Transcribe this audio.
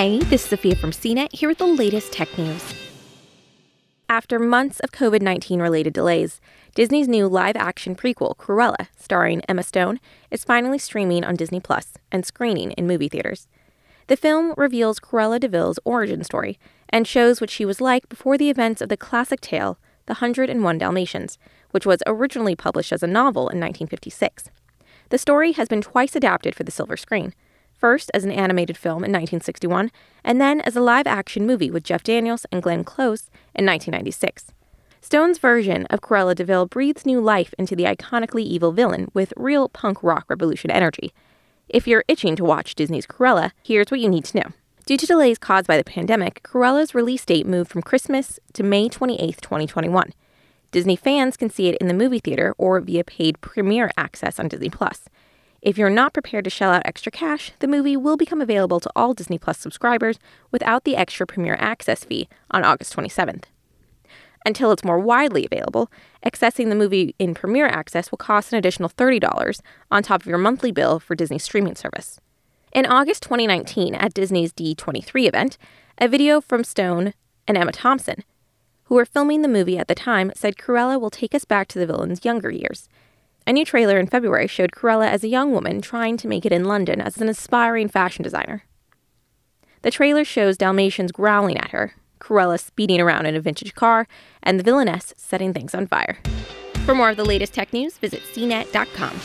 Hey, this is Sophia from CNET here with the latest tech news. After months of COVID 19 related delays, Disney's new live action prequel, Cruella, starring Emma Stone, is finally streaming on Disney Plus and screening in movie theaters. The film reveals Cruella de Vil's origin story and shows what she was like before the events of the classic tale, The Hundred and One Dalmatians, which was originally published as a novel in 1956. The story has been twice adapted for the silver screen, first as an animated film in 1961, and then as a live action movie with Jeff Daniels and Glenn Close in 1996. Stone's version of Cruella de Vil breathes new life into the iconically evil villain with real punk rock revolution energy. If you're itching to watch Disney's Cruella, here's what you need to know. Due to delays caused by the pandemic, Cruella's release date moved from Christmas to May 28, 2021. Disney fans can see it in the movie theater or via paid premiere access on Disney Plus. If you're not prepared to shell out extra cash, the movie will become available to all Disney Plus subscribers without the extra premiere access fee on August 27th. Until it's more widely available, accessing the movie in premiere access will cost an additional $30 on top of your monthly bill for Disney's streaming service. In August 2019, at Disney's D23 event, a video from Stone and Emma Thompson, who were filming the movie at the time, said Cruella will take us back to the villain's younger years a new trailer in February showed Cruella as a young woman trying to make it in London as an aspiring fashion designer. The trailer shows Dalmatians growling at her, Cruella speeding around in a vintage car, and the villainess setting things on fire. For more of the latest tech news, visit cnet.com.